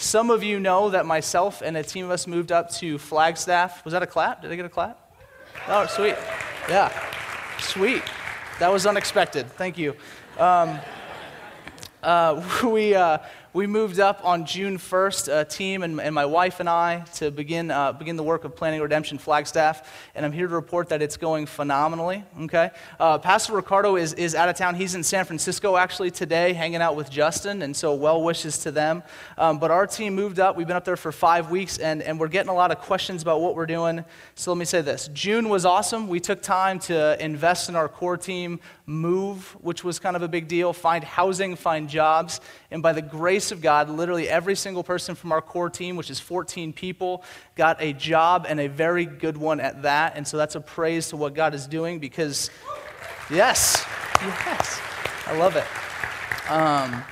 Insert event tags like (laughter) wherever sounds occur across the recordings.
some of you know that myself and a team of us moved up to Flagstaff. Was that a clap? Did I get a clap? Oh, sweet. Yeah, sweet. That was unexpected. Thank you. Um, uh, (laughs) we, uh, we moved up on June 1st, a team and, and my wife and I, to begin, uh, begin the work of planning Redemption Flagstaff. And I'm here to report that it's going phenomenally, okay? Uh, Pastor Ricardo is, is out of town. He's in San Francisco actually today, hanging out with Justin. And so, well wishes to them. Um, but our team moved up. We've been up there for five weeks, and, and we're getting a lot of questions about what we're doing. So, let me say this June was awesome. We took time to invest in our core team, move, which was kind of a big deal, find housing, find jobs. And by the grace of God, literally every single person from our core team, which is 14 people, got a job and a very good one at that. And so that's a praise to what God is doing because, yes, yes, I love it. Um,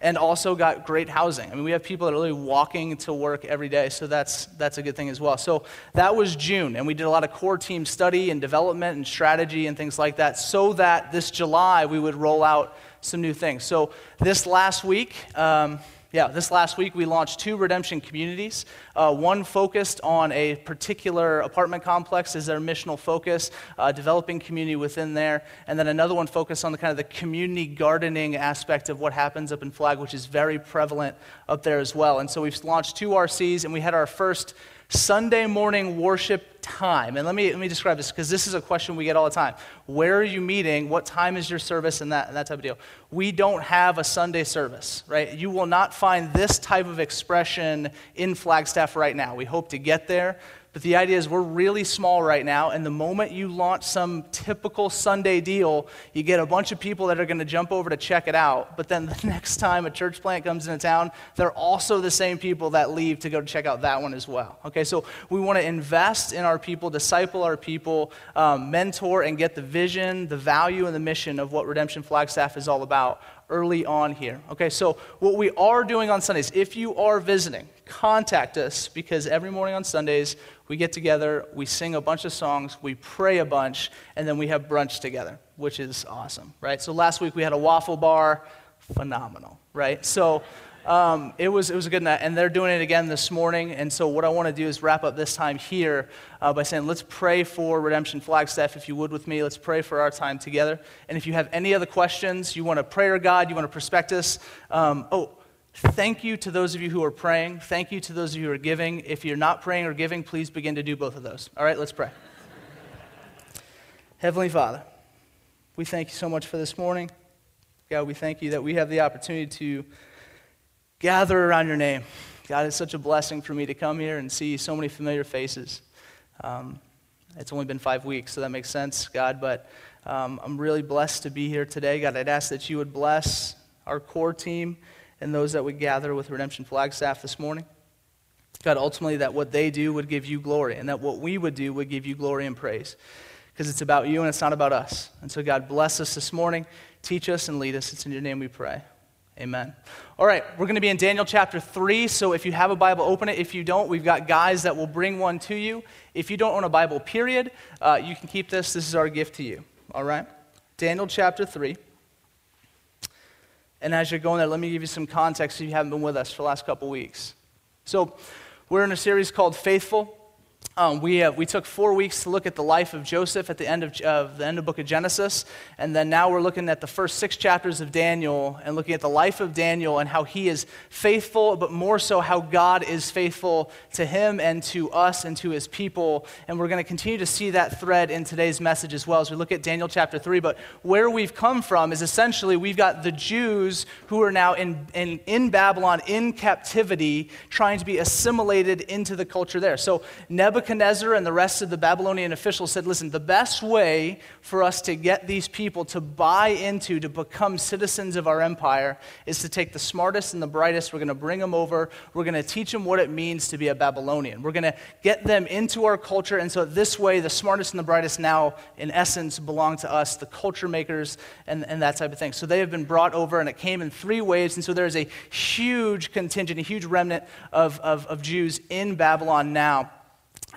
and also got great housing. I mean, we have people that are really walking to work every day, so that's, that's a good thing as well. So that was June, and we did a lot of core team study and development and strategy and things like that so that this July we would roll out some new things. So this last week, um, yeah, this last week we launched two redemption communities. Uh, one focused on a particular apartment complex as their missional focus, uh, developing community within there, and then another one focused on the kind of the community gardening aspect of what happens up in Flag, which is very prevalent up there as well. And so we've launched two RCs, and we had our first Sunday morning worship time. And let me, let me describe this because this is a question we get all the time. Where are you meeting? What time is your service? And that, and that type of deal. We don't have a Sunday service, right? You will not find this type of expression in Flagstaff right now. We hope to get there. But the idea is we're really small right now, and the moment you launch some typical Sunday deal, you get a bunch of people that are going to jump over to check it out. But then the (laughs) next time a church plant comes into town, they're also the same people that leave to go to check out that one as well. Okay, so we want to invest in our people, disciple our people, um, mentor, and get the vision, the value, and the mission of what Redemption Flagstaff is all about early on here. Okay, so what we are doing on Sundays, if you are visiting, contact us because every morning on Sundays we get together, we sing a bunch of songs, we pray a bunch, and then we have brunch together, which is awesome, right? So last week we had a waffle bar, phenomenal, right? So um, it, was, it was a good night, and they're doing it again this morning. And so what I want to do is wrap up this time here uh, by saying, let's pray for Redemption Flagstaff, if you would with me. Let's pray for our time together. And if you have any other questions, you want a prayer guide, you want a prospectus, um, oh, Thank you to those of you who are praying. Thank you to those of you who are giving. If you're not praying or giving, please begin to do both of those. All right, let's pray. (laughs) Heavenly Father, we thank you so much for this morning. God, we thank you that we have the opportunity to gather around your name. God, it's such a blessing for me to come here and see so many familiar faces. Um, it's only been five weeks, so that makes sense, God, but um, I'm really blessed to be here today. God, I'd ask that you would bless our core team and those that would gather with Redemption Flagstaff this morning. God, ultimately, that what they do would give you glory, and that what we would do would give you glory and praise. Because it's about you and it's not about us. And so, God, bless us this morning. Teach us and lead us. It's in your name we pray. Amen. All right, we're going to be in Daniel chapter 3. So if you have a Bible, open it. If you don't, we've got guys that will bring one to you. If you don't own a Bible, period, uh, you can keep this. This is our gift to you. All right? Daniel chapter 3. And as you're going there, let me give you some context if you haven't been with us for the last couple weeks. So, we're in a series called Faithful. Um, we, have, we took four weeks to look at the life of Joseph at the end of, uh, the end of book of Genesis, and then now we're looking at the first six chapters of Daniel and looking at the life of Daniel and how he is faithful, but more so how God is faithful to him and to us and to his people. And we're going to continue to see that thread in today's message as well as we look at Daniel chapter 3. But where we've come from is essentially we've got the Jews who are now in, in, in Babylon in captivity, trying to be assimilated into the culture there. So Nebuchadnezzar Nebuchadnezzar and the rest of the Babylonian officials said, listen, the best way for us to get these people to buy into, to become citizens of our empire, is to take the smartest and the brightest. We're going to bring them over. We're going to teach them what it means to be a Babylonian. We're going to get them into our culture. And so this way, the smartest and the brightest now, in essence, belong to us, the culture makers and, and that type of thing. So they have been brought over, and it came in three waves. And so there's a huge contingent, a huge remnant of, of, of Jews in Babylon now.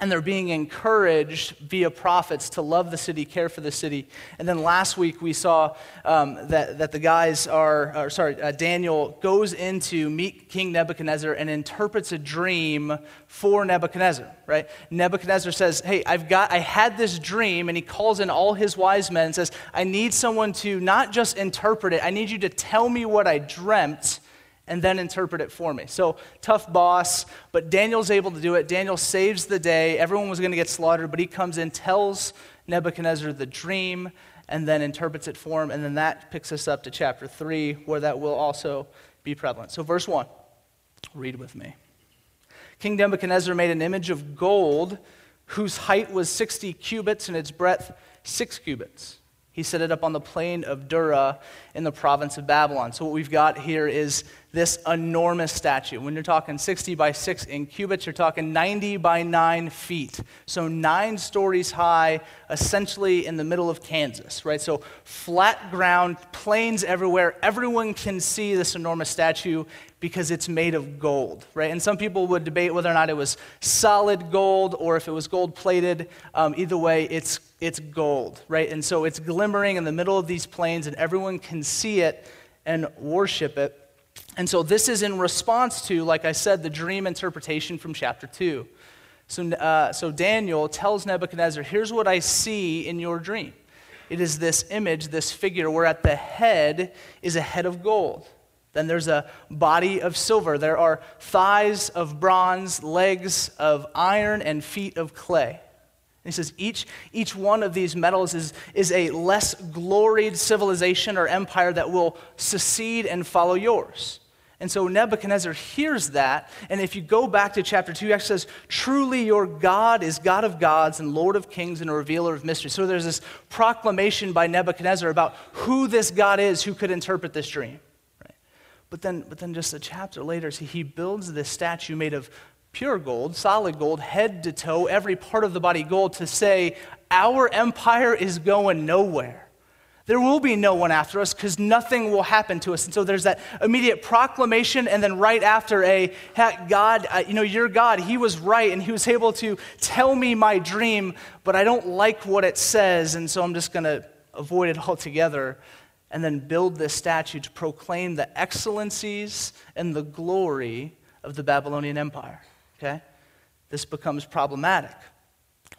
And they're being encouraged via prophets to love the city, care for the city. And then last week we saw um, that, that the guys are, or sorry, uh, Daniel goes in to meet King Nebuchadnezzar and interprets a dream for Nebuchadnezzar, right? Nebuchadnezzar says, Hey, I've got, I had this dream, and he calls in all his wise men and says, I need someone to not just interpret it, I need you to tell me what I dreamt and then interpret it for me. So, tough boss, but Daniel's able to do it. Daniel saves the day. Everyone was going to get slaughtered, but he comes in, tells Nebuchadnezzar the dream, and then interprets it for him. And then that picks us up to chapter 3, where that will also be prevalent. So, verse 1, read with me. King Nebuchadnezzar made an image of gold whose height was 60 cubits and its breadth 6 cubits. He set it up on the plain of Dura in the province of Babylon. So, what we've got here is this enormous statue. When you're talking 60 by 6 in cubits, you're talking 90 by 9 feet. So, nine stories high, essentially in the middle of Kansas, right? So, flat ground, plains everywhere. Everyone can see this enormous statue because it's made of gold, right? And some people would debate whether or not it was solid gold or if it was gold plated. Um, either way, it's, it's gold, right? And so it's glimmering in the middle of these plains, and everyone can see it and worship it. And so this is in response to, like I said, the dream interpretation from chapter 2. So, uh, so Daniel tells Nebuchadnezzar, Here's what I see in your dream. It is this image, this figure, where at the head is a head of gold. Then there's a body of silver. There are thighs of bronze, legs of iron, and feet of clay. He says each, each one of these metals is, is a less gloried civilization or empire that will succeed and follow yours. And so Nebuchadnezzar hears that. And if you go back to chapter 2, he actually says, Truly your God is God of gods and Lord of kings and a revealer of mysteries. So there's this proclamation by Nebuchadnezzar about who this God is who could interpret this dream. But then, but then just a chapter later, see, he builds this statue made of pure gold, solid gold, head to toe, every part of the body gold, to say, Our empire is going nowhere. There will be no one after us because nothing will happen to us. And so there's that immediate proclamation, and then right after a, God, you know, your God, He was right, and He was able to tell me my dream, but I don't like what it says, and so I'm just going to avoid it (laughs) altogether and then build this statue to proclaim the excellencies and the glory of the Babylonian Empire. Okay? This becomes problematic.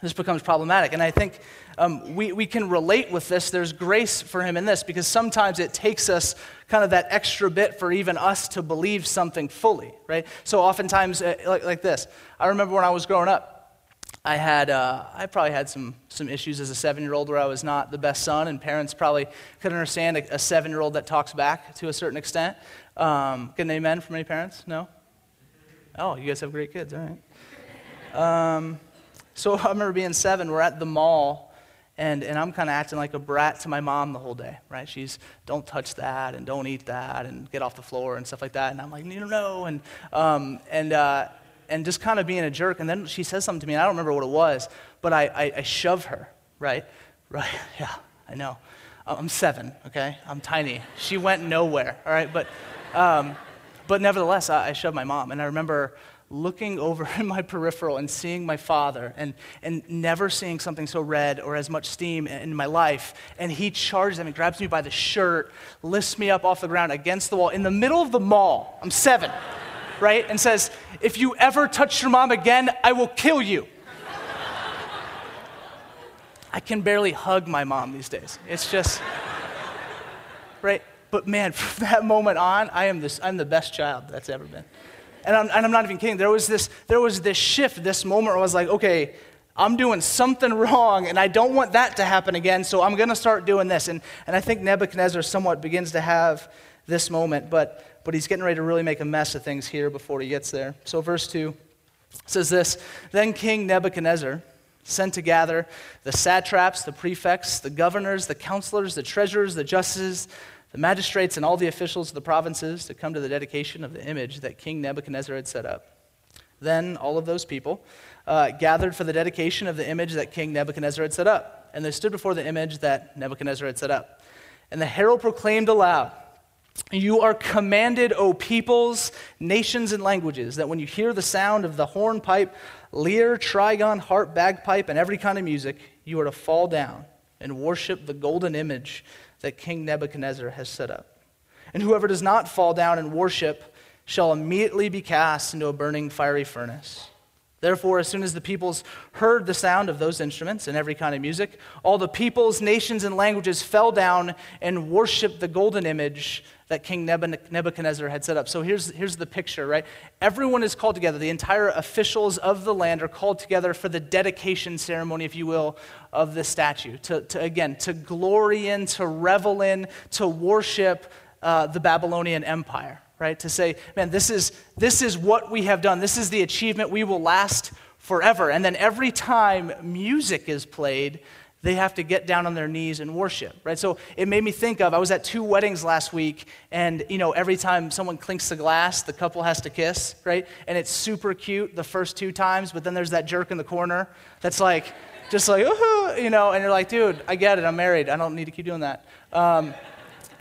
This becomes problematic. And I think um, we, we can relate with this. There's grace for him in this because sometimes it takes us kind of that extra bit for even us to believe something fully, right? So oftentimes, uh, like, like this. I remember when I was growing up, I had, uh, I probably had some, some issues as a seven year old where I was not the best son, and parents probably could understand a, a seven year old that talks back to a certain extent. Um, get amen from any parents? No? Oh, you guys have great kids, all right. Um, so (laughs) I remember being seven, we're at the mall, and, and I'm kind of acting like a brat to my mom the whole day, right? She's, don't touch that, and don't eat that, and get off the floor, and stuff like that. And I'm like, no, no, and, um, and, uh, and just kind of being a jerk. And then she says something to me, and I don't remember what it was, but I, I, I shove her, right? (laughs) Right, yeah, I know. I'm seven, okay? I'm tiny. She went nowhere, all right? But, um, but nevertheless, I, I shoved my mom. And I remember looking (laughs) over in my peripheral and seeing my father and, and never seeing something so red or as much steam in my life. And he charges me, grabs me by the shirt, lifts me up off the ground against the wall in the middle of the mall. I'm seven (laughs) right? And says, If you ever touch your mom again, I will kill you. (laughs) I can barely hug my mom these days. It's just, right? But man, (laughs) from that moment on, I am this, I'm the best child that's ever been. And I'm, and I'm not even kidding. There was, this, there was this shift, this moment where I was like, okay, I'm doing something (laughs) wrong, and I don't want that to happen again, so I'm going to start doing this. And, and I think Nebuchadnezzar somewhat begins to have this moment. But but he's getting ready to really make a mess of things here before he gets there. So, verse 2 says this Then King Nebuchadnezzar sent to gather the satraps, the prefects, the governors, the counselors, the treasurers, the justices, the magistrates, and all the officials of the provinces to come to the dedication of the image that King Nebuchadnezzar had set up. Then all of those people uh, gathered for the dedication of the image that King Nebuchadnezzar had set up. And they stood before the image that Nebuchadnezzar had set up. And the herald proclaimed aloud, You are commanded, O peoples, nations, and languages, that when you hear the sound of the hornpipe, lyre, trigon, harp, bagpipe, and every kind of music, you are to fall down and worship the golden image that King Nebuchadnezzar has set up. And whoever does not fall down and worship shall immediately be cast into a burning fiery furnace. Therefore, as soon as the peoples heard the sound of those instruments and every kind of music, all the peoples, nations, and languages fell down and worshiped the golden image that King Nebuchadnezzar had set up. So here's, here's the picture, right? Everyone is called together. The entire officials of the land are called together for the dedication ceremony, if you will, of the statue. To, to again, to glory in, to revel in, to worship uh, the Babylonian Empire right? To say, man, this is, this is what we have done. This is the achievement. We will last forever. And then every time music is played, they have to get down on their knees and worship, right? So it made me think of I was at two weddings last week, and you know, every time someone clinks the glass, the couple has to kiss, right? And it's super cute the first two times, but then there's that jerk in the corner that's like, just like, ooh, you know, and you're like, dude, I get it, I'm married, I don't need to keep doing that. Um,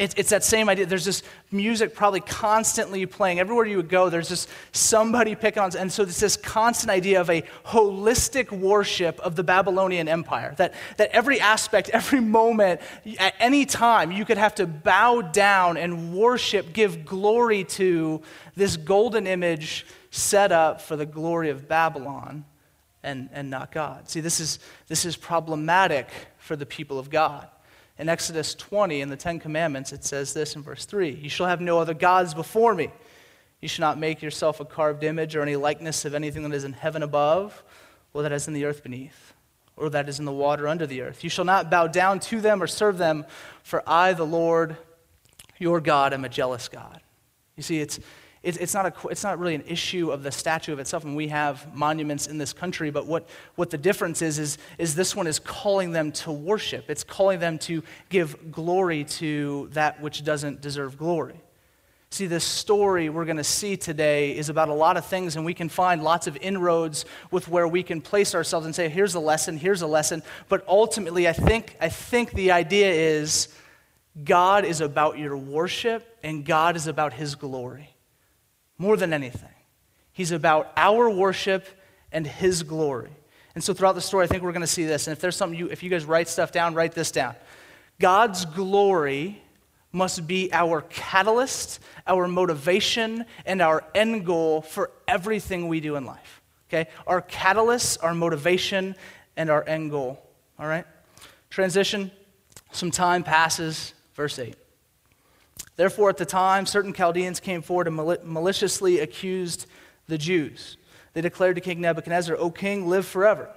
it's, it's that same idea. There's this music probably constantly playing. Everywhere you would go, there's just somebody picking on. And so it's this constant idea of a holistic worship of the Babylonian Empire. That, that every aspect, (laughs) every moment, at any time, you could have to bow down and worship, give glory to this golden image set up for the glory of Babylon and, and not God. See, this is, this is problematic for the people of God. In Exodus 20, in the Ten Commandments, it says this in verse 3 You shall have no other gods before me. You shall not make yourself a carved image or any likeness of anything that is in heaven above, or that is in the earth beneath, or that is in the water under the earth. You shall not bow down to them or serve them, for I, the Lord, your God, am a jealous God. You see, it's, it's, it's, not a, it's not really an issue of the statue of itself, and we have monuments in this country, but what, what the difference is, is, is this one is calling them to worship. It's calling them to give glory to that which doesn't deserve glory. See, this story we're going to see today is about a lot of things, and we can find lots of inroads with where we can place ourselves and say, here's a lesson, here's a lesson. But ultimately, I think, I think the idea is God is about your worship, and God is about his glory more than anything. He's about our worship and his glory. And so throughout the story, I think we're going to see this. And if there's something you, if you guys write stuff down, write this down. God's glory must be our catalyst, our motivation, and our end goal for everything we do in life. Okay? Our catalyst, our motivation, and our end goal. All right? Transition. Some time passes. Verse 8. Therefore, at the time, certain Chaldeans came forward and mal- maliciously accused the Jews. They declared to King Nebuchadnezzar, O king, live forever.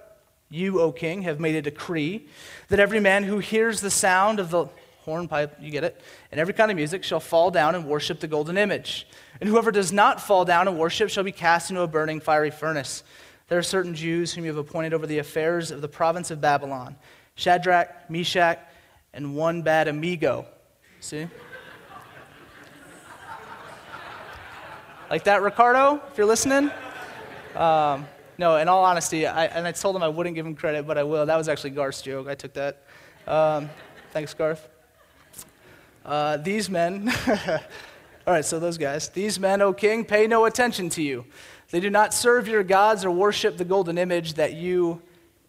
You, O king, have made a decree that every man who hears the sound of the hornpipe, you get it, and every kind of music shall fall down and worship the golden image. And whoever does not fall down and worship shall be cast into a burning fiery furnace. There are certain Jews whom you have appointed over the affairs of the province of Babylon Shadrach, Meshach, and one bad amigo. See? Like that, Ricardo, if you're listening? Um, no, in all honesty, I, and I told him I wouldn't give him credit, but I will. That was actually Garth's joke. I took that. Um, thanks, Garth. Uh, these men, (laughs) all right, so those guys, these men, O king, pay no attention to you. They do not serve your gods or worship the golden image that you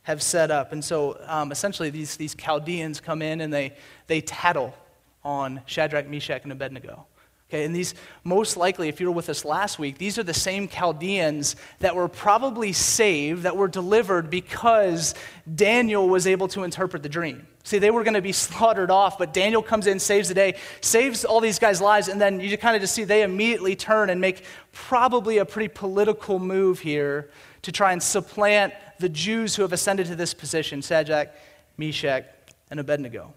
have set up. And so um, essentially, these, these Chaldeans come in and they, they tattle on Shadrach, Meshach, and Abednego. Okay, and these, most likely, if you were with us last week, these are the same Chaldeans that were probably saved, that were delivered because Daniel was able to interpret the dream. See, they were going to be (laughs) slaughtered off, but Daniel comes in, saves the day, saves all these guys' lives, and then you kind of just see they immediately turn and make probably a pretty political move here to try and supplant the Jews who have ascended to this position Shadrach, Meshach, and Abednego.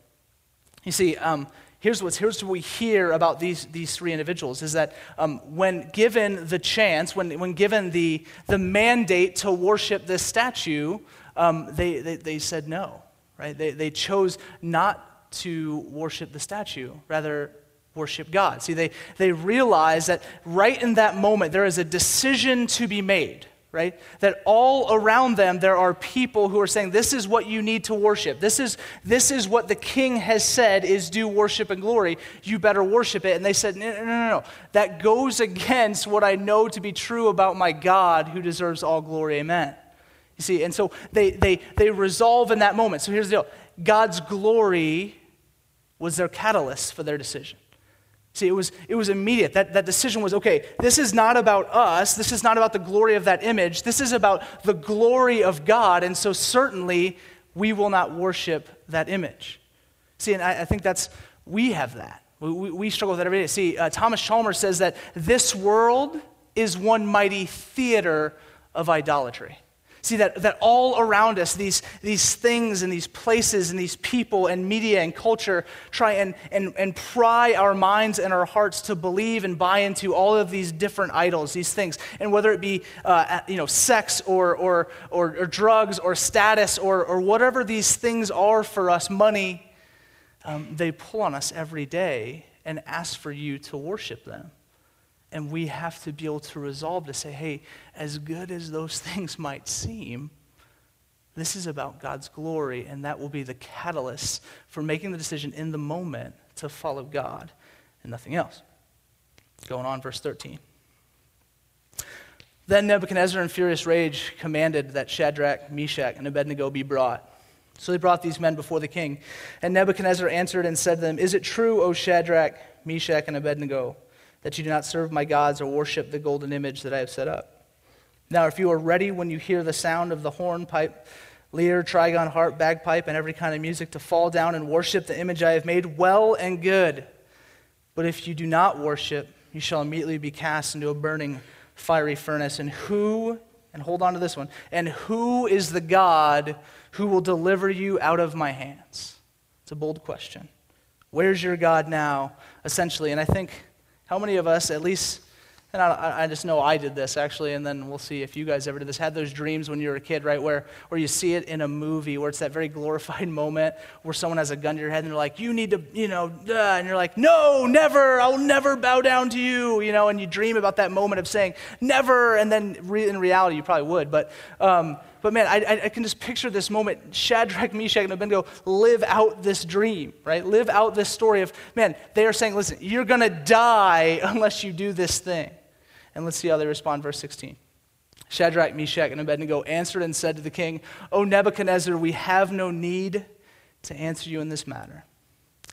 You see, um, here's, what's, here's what we hear about these, these three individuals is that um, when given the chance, when, when given the, the mandate to worship this statue, um, they, they, they said no, right? They, they chose not to worship the statue, rather, worship God. See, they, they realize that right in that moment, there is a decision to be made right? That all around them there are people who are saying, This is what you need to worship. This is, this is what the king has said is due worship and glory. You better worship it. And they said, No, no, no, no. That goes against what I know to be true about my God who deserves all glory. Amen. You see, and so they, they, they resolve in that moment. So here's the deal God's glory was their catalyst for their decision. See, it was, it was immediate. That, that decision was okay, this is not about us. This is not about the glory of that image. This is about the glory of God. And so, certainly, we will not worship that image. See, and I, I think that's, we have that. We, we, we, struggle with that every day. See, uh, Thomas Chalmers says that this world is one mighty theater of idolatry. See, that, that all around us, these, these things and these places and these people and media and culture try and, and, and pry our minds and our hearts to believe and buy into all of these different idols, these things. And whether it be uh, you know, sex or, or, or, or, drugs or status or, or whatever these things are for us, money, um, they pull on us every day and ask for you to worship them. And we have to be able to resolve to say, hey, as good as those (laughs) things might seem, this is about God's glory, and that will be the catalyst for making the decision in the moment to follow God and nothing else. Going on, verse 13. Then Nebuchadnezzar, in furious rage, commanded that Shadrach, Meshach, and Abednego be brought. So they brought these men before the king. And Nebuchadnezzar answered and said to them, Is it true, O Shadrach, Meshach, and Abednego? That you do not serve my gods or worship the golden image that I have set up. Now, if you are ready when you hear the sound of the horn, pipe, lyre, trigon, harp, bagpipe, and every kind of music to fall down and worship the image I have made, well and good. But if you do not worship, you shall immediately be cast into a burning fiery furnace. And who, and hold on to this one, and who is the God who will deliver you out of my hands? It's a bold question. Where's your God now, essentially? And I think how many of us, at least, and I, I, just know I did this actually, and then we'll see if you guys ever did this, had those dreams when you were a kid, right, where, where you see it in a movie, where it's that very glorified (laughs) moment where someone has a gun to your head and they're like, you need to, you know, and you're like, no, never, I'll never bow down to you, you know, and you dream about that moment of saying, never, and then re- in reality you probably would, but, um, but man, I, I, can just picture this moment. Shadrach, Meshach, and Abednego live out this dream, right? Live out this story of, man, they are saying, listen, you're going to die (laughs) unless you do this thing. And let's see how they respond. Verse 16. Shadrach, Meshach, and Abednego answered and said to the king, O Nebuchadnezzar, we have no need to answer you in this matter.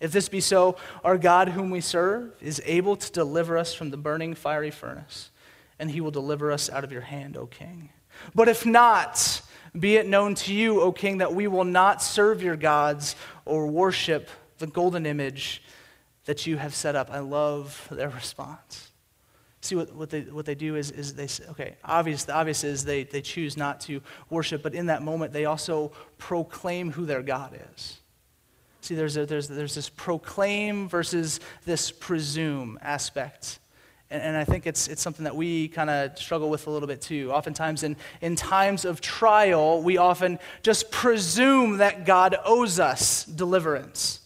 If this be so, our God, whom we serve, is able to deliver us from the burning fiery furnace, and he will deliver us out of your hand, O king. But if not, be it known to you, O king, that we will not serve your gods or worship the golden image that you have set up. I love their response. See, what, what, they, what they do is, is they say, okay, obvious, the obvious is they, they choose not to worship, but in that moment, they also proclaim who their God is. See, there's, a, there's, there's this proclaim versus this presume aspect and, and I think it's, it's something that we kind of struggle with a little bit too. Oftentimes, in, in times of trial, we often just presume that God owes us deliverance.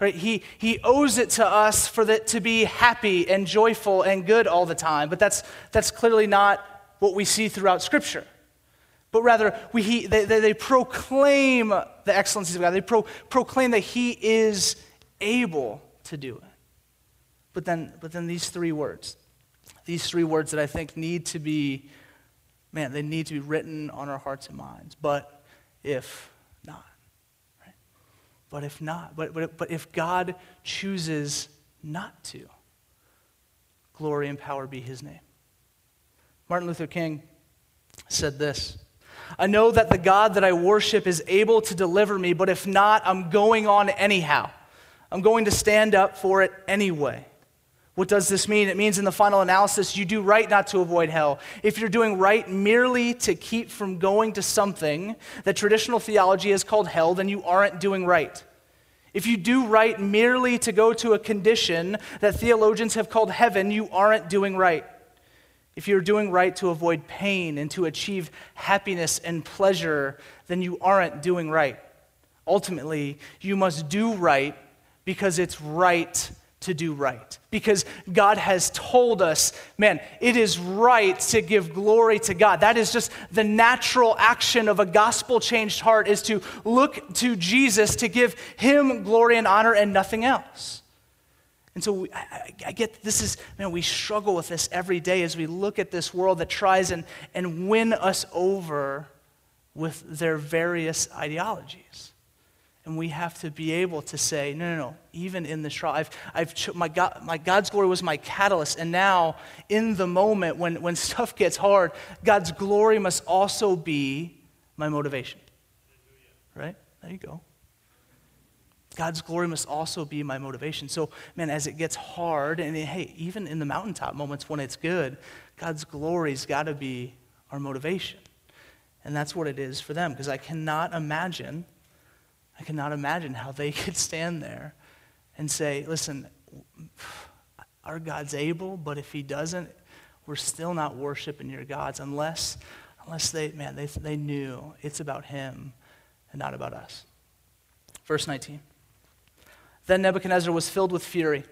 Right? He, he owes it to us for that to be happy and joyful and good all the time. But that's, that's clearly not what we see throughout Scripture. But rather, we, he, they, they, they proclaim the excellencies of God. They pro, proclaim that He is able to do it. But then, but then these three words these three words that I think need to be, man, they need to be written on our hearts and minds. But if not, right? But if not, but, but, but if God chooses not to, glory and power be his name. Martin Luther King said this. I know that the God that I worship is able to deliver me, but if not, I'm going on anyhow. I'm going to stand up for it anyway. What does this mean? It means in the final analysis, you do right not to avoid hell. If you're doing right merely to keep from going to something that traditional theology has called hell, then you aren't doing right. If you do right merely to go to a condition that theologians have called heaven, you aren't doing right. If you're doing right to avoid pain and to achieve happiness and pleasure, then you aren't doing right. Ultimately, you must do right because it's right to do right because God has told us, man, it is right to give glory to God. That is just the natural action of a gospel changed heart is to look to Jesus to give him glory and honor and nothing else. And so we, I, I, get this is, man, we struggle with this every day as we look at this world that tries and, and win us over with their various ideologies. And we have to be able to say, no, no, no, even in the trial, I've, I've cho- my, God, my God's glory was my catalyst. And now, in the moment when, when (laughs) stuff gets hard, God's glory must also be my motivation. Right? There you go. God's glory must also be my motivation. So, man, as it gets hard, and hey, even in the mountaintop moments when it's good, God's glory's got to be our motivation. And that's what it is for them, because I cannot imagine I cannot imagine how they (laughs) could stand there and say, listen, our God's able, but if he doesn't, we're still not worshiping your gods unless, unless they, man, they, they knew it's about him and not about us. Verse 19. Then Nebuchadnezzar was filled with fury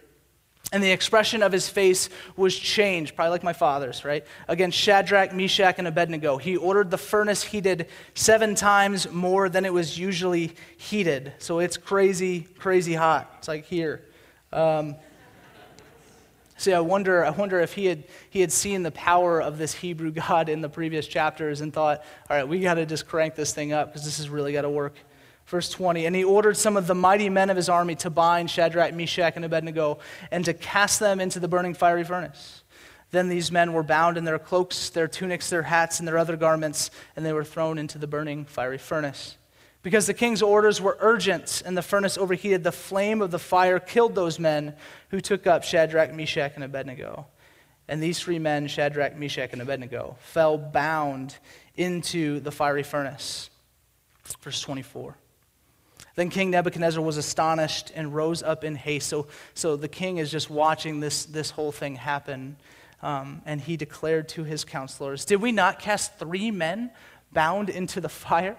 and the expression of his face was changed, probably like my father's, right? Against Shadrach, Meshach, and Abednego. He ordered the furnace heated seven times more than it was usually heated. So it's crazy, crazy hot. It's like here. Um, See, I wonder, I wonder if he had, he had seen the power of this Hebrew (laughs) God in the previous chapters and thought, all right, we got to just crank this thing up because this has really got to work. Verse 20, and he ordered some of the mighty men of his army to bind Shadrach, Meshach, and Abednego and to cast them into the burning fiery furnace. Then these men were bound in their cloaks, their tunics, their hats, and their other garments, and they were thrown into the burning fiery furnace. Because the king's orders were urgent and the furnace overheated, the flame of the fire killed those men who took up Shadrach, Meshach, and Abednego. And these three men, Shadrach, Meshach, and Abednego, fell bound into the fiery furnace. Verse 24. Then King Nebuchadnezzar was astonished and rose up in haste. So, so the king is just watching this, this whole thing happen. Um, and he declared to his counselors, Did we not cast three men bound into the (laughs) fire?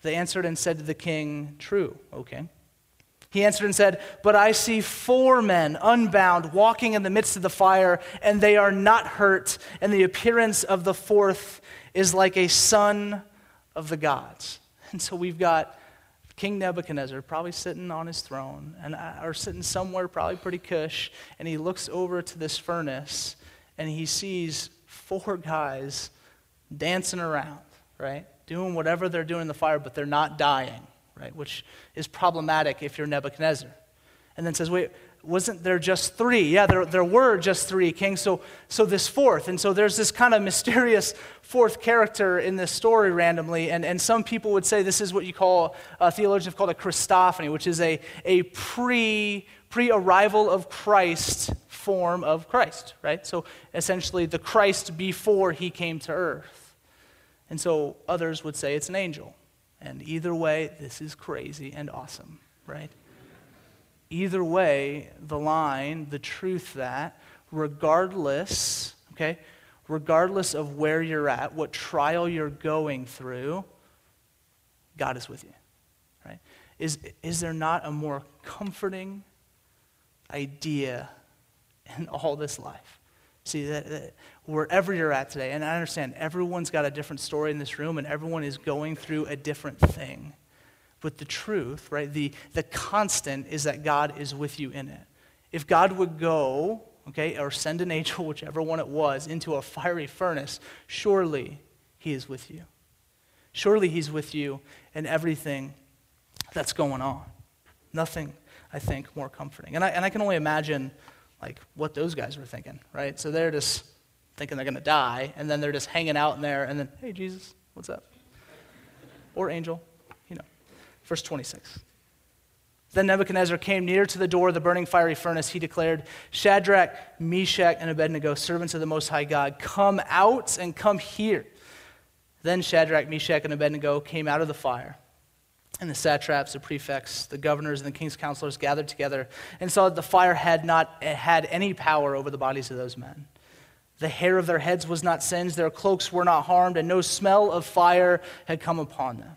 They answered and said to the king, True, okay. He answered and said, But I see four men unbound walking in the midst of the fire, and they are not hurt, and the appearance of the fourth is like a son of the gods. (laughs) And so we've got King Nebuchadnezzar, probably sitting on his throne, and, uh, or sitting somewhere probably pretty cush, and he looks over to this furnace and he sees four guys dancing around, right? Doing whatever they're doing in the fire, but they're not dying, right? Which is problematic if you're Nebuchadnezzar. And then says, wait, wasn't there just three? Yeah, there, there were just three kings. So, so this fourth. And so there's this kind of (laughs) mysterious fourth character in this story randomly. And, and some people would say this is what you call, uh, theologians have called a Christophany, which is a, a pre, pre-arrival of Christ form of Christ, right? So essentially the Christ before he came to earth. And so others would say it's an angel. And either way, this is crazy and awesome, right? Either way, the line, the truth that, regardless, okay, regardless of where you're at, what trial you're going through, God is with you. Right? Is, is there not a more comforting idea in all this life? See, that, that, wherever you're at today, and I understand everyone's got a different story in this room, and everyone is going through a different thing. But the truth, right, the, the constant is that God is with you in it. If God would go, okay, or send an angel, (laughs) whichever one it was, into a fiery furnace, surely he is with you. Surely he's with you in everything that's going on. Nothing, I think, more comforting. And I, and I can only imagine, like, what those guys were thinking, right? So they're just thinking they're going to die, and then they're just hanging out in there, and then, hey, Jesus, what's up? Or angel, Verse 26. Then Nebuchadnezzar came near to the door of the burning fiery furnace. He declared, Shadrach, Meshach, and Abednego, servants of the Most High God, come out and come here. Then Shadrach, Meshach, and Abednego came out of the fire. And the satraps, the prefects, the governors, and the king's counselors gathered together and saw that the fire had not had any power over the bodies of those men. The hair of their heads was not singed, their cloaks were not harmed, and no smell of fire had come upon them.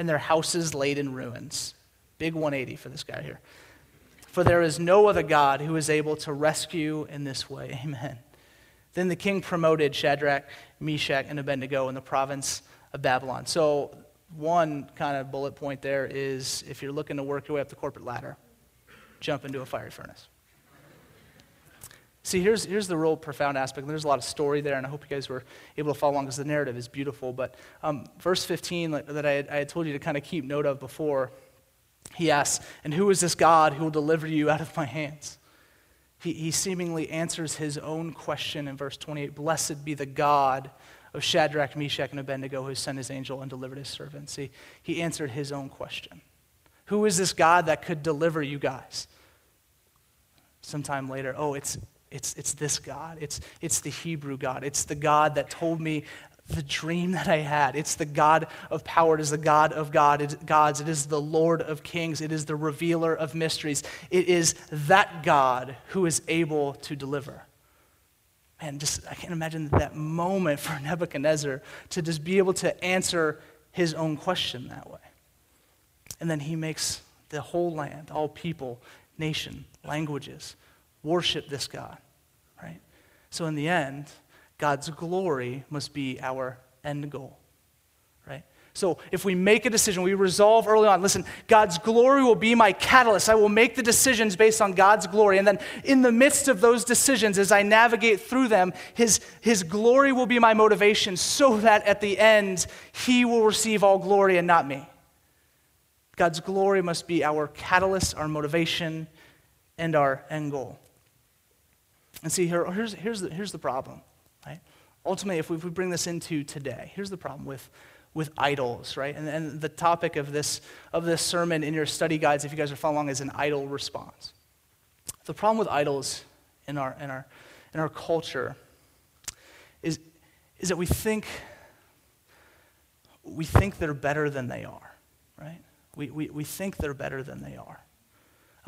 and their houses laid in ruins. Big 180 for this guy here. For there is no other God who is able to rescue in this way. (laughs) Amen. Then the king promoted Shadrach, Meshach, and Abednego in the province of Babylon. So, one kind of bullet point there is if you're looking to work your way up the corporate ladder, jump into a fiery furnace. See, here's, here's the real profound aspect. There's a lot of story there, and I hope you guys were able to follow along because the narrative is beautiful. But um, verse 15 that I had, I had told you to kind of keep note of before, he asks, And who is this God who will deliver you out of my hands? He, he seemingly answers his own question in verse 28 Blessed be the God of Shadrach, Meshach, and Abednego who sent his angel and delivered his servants. See, he answered his own question Who is this God that could deliver you guys? Sometime later, oh, it's, it's, it's this God. It's, it's the Hebrew God. It's the God that told me the dream that I had. It's the God of power. It is the God of God, it, gods. It is the Lord of kings. It is the revealer of mysteries. It is that God who is able to deliver. Man, just I can't imagine that moment for (laughs) Nebuchadnezzar to just be able to answer his own question that way. And then he makes the whole land, all people, nation, languages, worship this God, right? So in the end, God's glory must be our end goal, right? So if we make a decision, we resolve early on, listen, God's glory will be my catalyst. I will make the decisions based on God's glory. And then in the midst of those decisions, as I navigate through them, his, his glory will be my motivation so that at the end, he will receive all glory and not me. God's glory must be our catalyst, our motivation, and our end goal. And see, here, here's, here's, the, here's the problem, right? Ultimately, if we, if we bring this into today, here's the problem with, with idols, right? And, and the topic of this, of this sermon in your study guides, if you guys are following is an idol response. The problem with idols in our, in our, in our culture is, is that we think, we think they're better than they are, right? We, we, we think they're better than they are.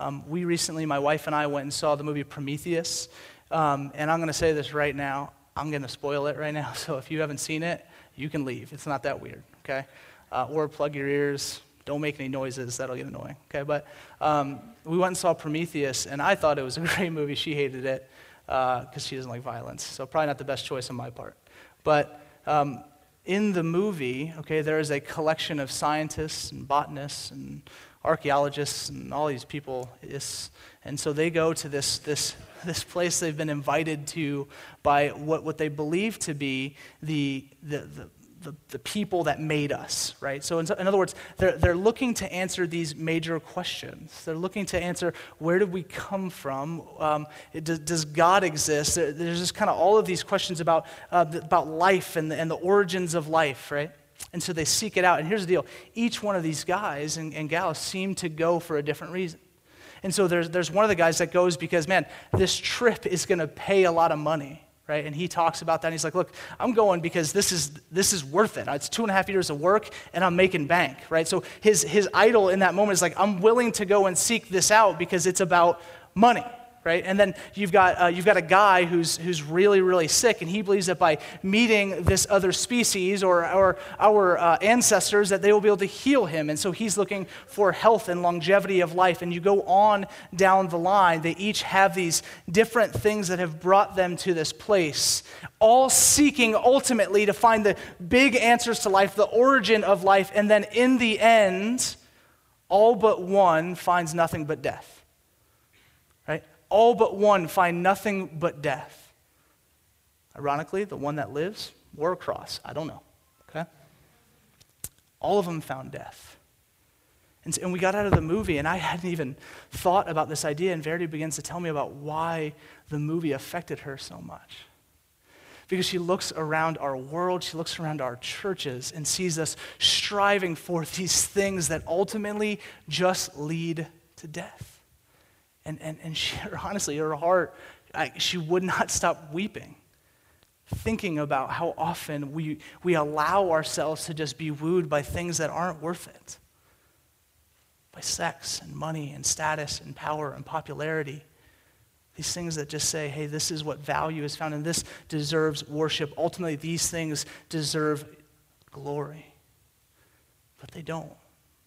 Um, we recently, my wife and I, went and saw the movie Prometheus. Um, and I'm going to say this right now. I'm going to spoil it right now. (laughs) So if you haven't seen it, you can leave. It's not that weird, okay? Uh, or plug your ears. Don't make any noises. That'll get annoying, okay? But um, we went and saw Prometheus, and I thought it was a (laughs) great movie. She hated it because uh, she doesn't like violence. So probably not the best choice on my part. But um, in the movie, okay, there is a collection of scientists and botanists and archaeologists and all these people. And so they go to this, this, (laughs) this place they've been invited to by what, what they believe to be the, the, the the, the, people that made us, right? So, in, in, other words, they're, they're looking to answer these major questions. They're looking to answer where did we come from? Um, it, does, does, God exist? There's just kind of all of these questions about, uh, about life and the, and the origins of life, right? And so they seek it out. And here's the deal each one of these guys and, and gals seem to go for a different reason. And so there's, there's one of the guys that goes because, man, this trip is going to pay a lot of money, right? And he talks about that. And he's like, look, I'm going because this is, this is worth it. It's two and a half years of work and I'm making bank, right? So his, his idol in that moment is like, I'm willing to go and seek this out because it's about money, right? And then you've got, uh, you've got a guy who's, who's really, really sick, and he believes that by meeting this other species or, or our uh, ancestors, that they will be able to heal him. And so he's looking for health and longevity of life. And you go on down the line, they each have these different things that have brought them to this place, all seeking ultimately to find the big answers to life, the origin of life, and then in the end, all but one finds nothing but death all but one find nothing but death. Ironically, the one that lives wore a cross. I don't know. Okay? All of them found death. And, and we got out of the movie, and I hadn't even thought about this idea, and Verity begins to tell me about why the movie affected her so much. Because she looks around our world, she looks around our churches, and sees us striving for these things that ultimately just lead to death. And, and, and she, (laughs) honestly, her heart, I, she would not stop weeping, thinking about how often we, we allow ourselves to just be wooed by things that aren't worth it by sex and money and status and power and popularity. These things that just say, hey, this is what value is found, and this deserves worship. Ultimately, these things deserve glory. But they don't.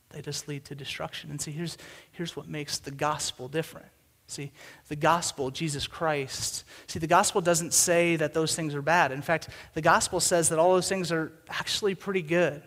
They just lead to destruction. And see, here's, here's what makes the gospel different. See, the gospel, Jesus Christ, see, the gospel doesn't say that those things are bad. In fact, the gospel says that all those things are actually pretty good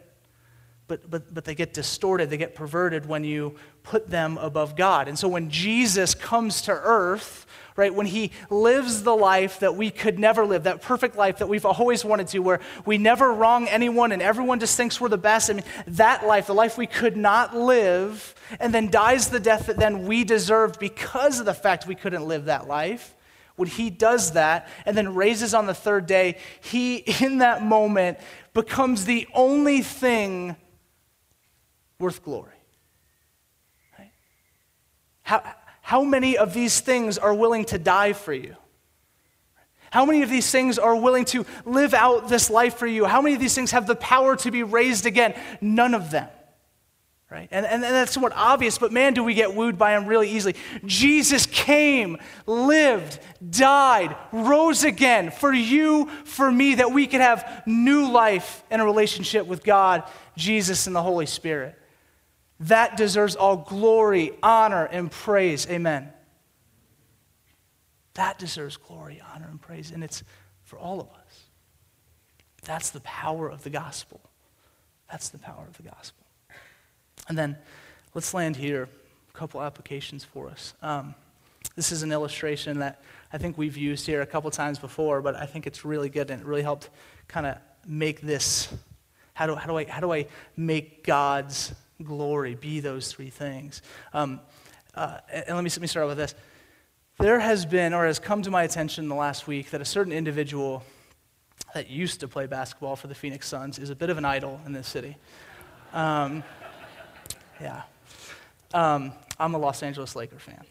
but, but, but they get distorted, they get perverted when you put them above God. And so when Jesus comes to earth, right, when he lives the life that we could never live, that perfect life that we've always wanted to, where we never wrong anyone and everyone just thinks we're the best, I mean, that life, the life we could not live, and then dies the death that then we deserved because of the fact we couldn't live that life when he does that and then raises on the third day, he, (laughs) in that moment, becomes the only thing worth glory. Right? How, how many of these things are willing to die for you? How many of these things are willing to live out this life for you? How many of these things have the power to be raised again? None of them. Right? And, and, that's somewhat obvious, but man, do we get wooed by him really easily. Jesus came, lived, died, rose again for you, for me, that we could have new life and a relationship with God, Jesus, and the Holy Spirit. That deserves all glory, honor, and praise. Amen. That deserves glory, honor, and praise. And it's for all of us. That's the power of the gospel. That's the power of the gospel. And then let's land here. A couple applications for us. Um, this is an illustration that I think we've used here a couple times before, but I think it's really good and it really helped kind of make this. How do, how, do I, how do I make God's glory be those three things. Um, uh, and let me, let me start with this. There has been, or has come to my attention in the last week, that a certain individual that used to play basketball for the Phoenix Suns is a bit of an idol in this city. Um, yeah. Um, I'm a Los Angeles Laker fan.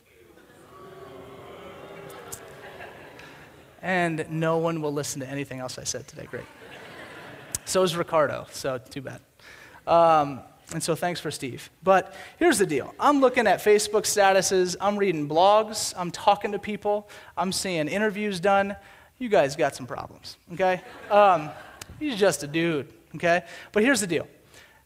And no one will listen to anything else I said today. Great. So is Ricardo, so too bad. Um, and so thanks for Steve. But here's the deal I'm looking at Facebook statuses, I'm reading blogs, I'm talking to people, I'm seeing interviews done. You guys got some problems, okay? Um, he's just a dude, okay? But here's the deal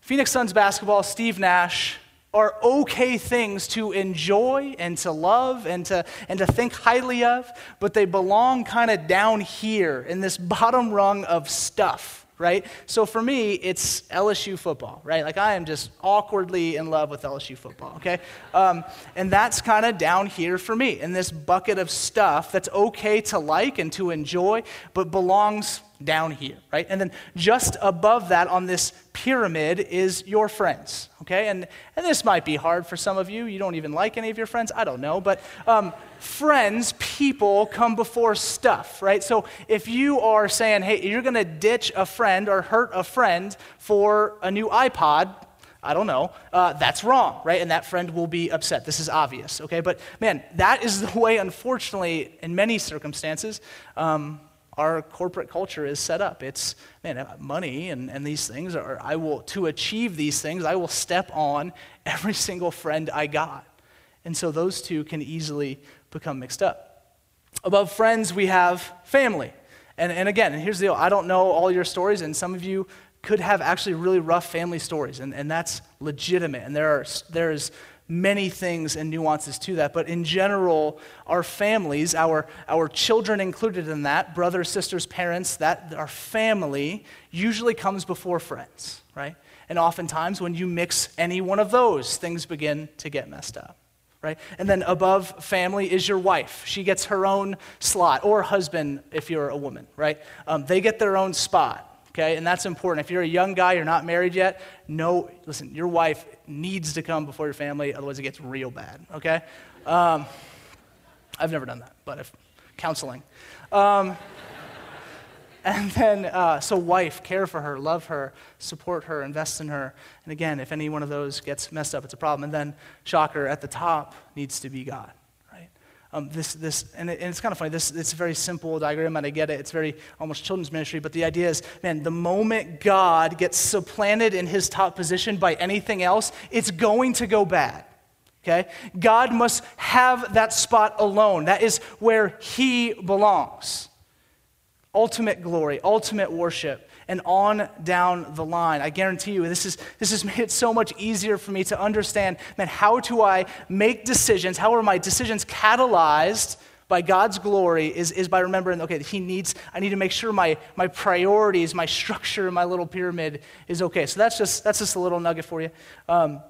Phoenix Suns basketball, Steve Nash, are okay things to enjoy and to love and to, and to think highly of, but they belong kind of down here in this (laughs) bottom rung of stuff right? So for me, it's LSU football, right? Like I am just awkwardly in love with LSU football, okay? Um, and that's kind of down here for me in this bucket of stuff that's okay to like and to enjoy, but belongs down here, right? And then just above that on this pyramid is your friends, okay? And, and this might be hard for some of you. You don't even like any of your friends. I don't know. But um, friends, people come before stuff, right? So if you are saying, hey, you're going to ditch a friend or hurt a friend for a new iPod, I don't know. Uh, that's wrong, right? And that friend will be upset. This is obvious, okay? But man, that is the way, unfortunately, in many circumstances, um, our corporate culture is set up. It's, man, uh, money and, and these things are, I will, to achieve these things, I will step on (laughs) every single friend I got. And so those two can easily become mixed up. Above friends, we have family. And, and again, and here's the deal I don't know all your stories, and some of you could have actually really rough family stories, and, and that's legitimate. And there are, there's many things and nuances to that. But in general, our families, our, our children included in that, brothers, sisters, parents, that our family usually comes before friends, right? And oftentimes, when you mix any one of those, things begin to get messed up. Right? And then above family is your wife. She gets her own slot, or husband if you're a woman, right? Um, they get their own spot okay? And that's important. If you're a young guy, you're not married yet, no, listen, your wife needs to come before your family, otherwise it gets real bad, okay? Um, I've never done that, but if counseling. Um, (laughs) And then, uh, so wife, care for her, love her, support her, invest in her. And again, if any one of those gets messed up, it's a problem. And then, shocker, at the top needs to be God. Um, this, this, and, it, and it's kind of funny. This, it's a very simple diagram, and I get it. It's very almost children's ministry. But the idea is, man, the moment God gets supplanted in his top position by anything else, it's going to go bad. Okay? God must have that spot alone. That is where he belongs ultimate glory, ultimate worship, and on down the line. I guarantee you, this, is, this has (laughs) made it so much easier for me to understand, man, how do I make decisions? How are my decisions catalyzed by God's glory is, is by remembering, okay, he needs, I need to make sure my, my priorities, my (laughs) structure, my little pyramid is okay. So that's just, that's just a little nugget for you. Um,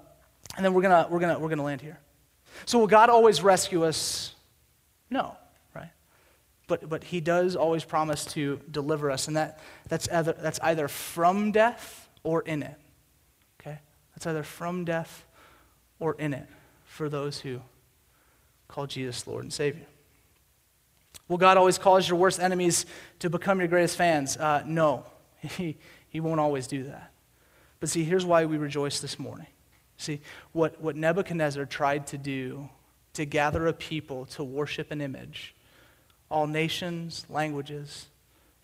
and then we're gonna, we're gonna, we're gonna land here. So will God always rescue us? No but, but he does always promise to deliver us, and that, that's, either, that's either from death or in it. Okay? That's either from death or in it for those who call Jesus Lord and Savior. Will God always cause your worst enemies to become your greatest fans? Uh, no, (laughs) he, he won't always do that. But see, here's why we rejoice this morning. See, what, what Nebuchadnezzar tried to do to gather a people to worship an image all nations, languages,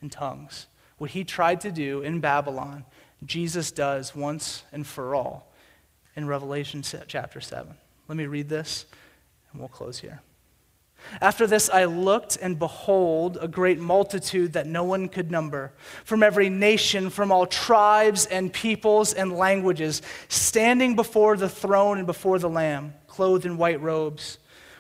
and tongues. What he tried to do in Babylon, Jesus does once and for all in Revelation chapter 7. Let me read this, and we'll close here. After this, I looked, and behold, a great multitude that no one could number, from every nation, from all tribes and peoples and languages, standing before the throne and before the Lamb, clothed in white robes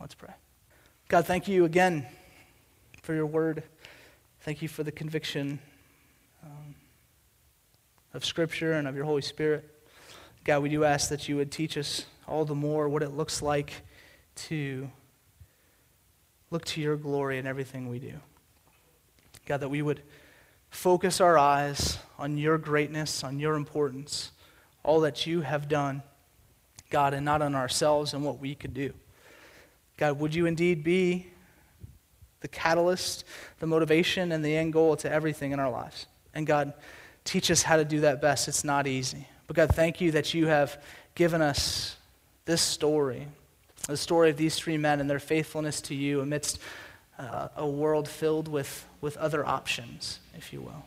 Let's pray. God, thank you again for your word. Thank you for the conviction um, of Scripture and of your Holy Spirit. God, we do ask that you would teach us all the more what it looks like to look to your glory in everything we do. God, that we would focus our eyes on your greatness, on your importance, all that you have done, God, and not on ourselves and what we could do. God, would you indeed be the catalyst, the motivation, and the end goal to everything in our lives? And God, teach us how to do that best. It's not easy. But God, thank you that you have given us this story, the story of these three men and their faithfulness to you amidst uh, a world filled with, with other options, if you will.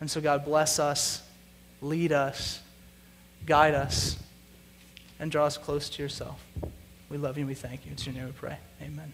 And so, God, bless us, lead us, guide us, and draw us close to yourself. We love you and we thank you. It's your name we pray. Amen.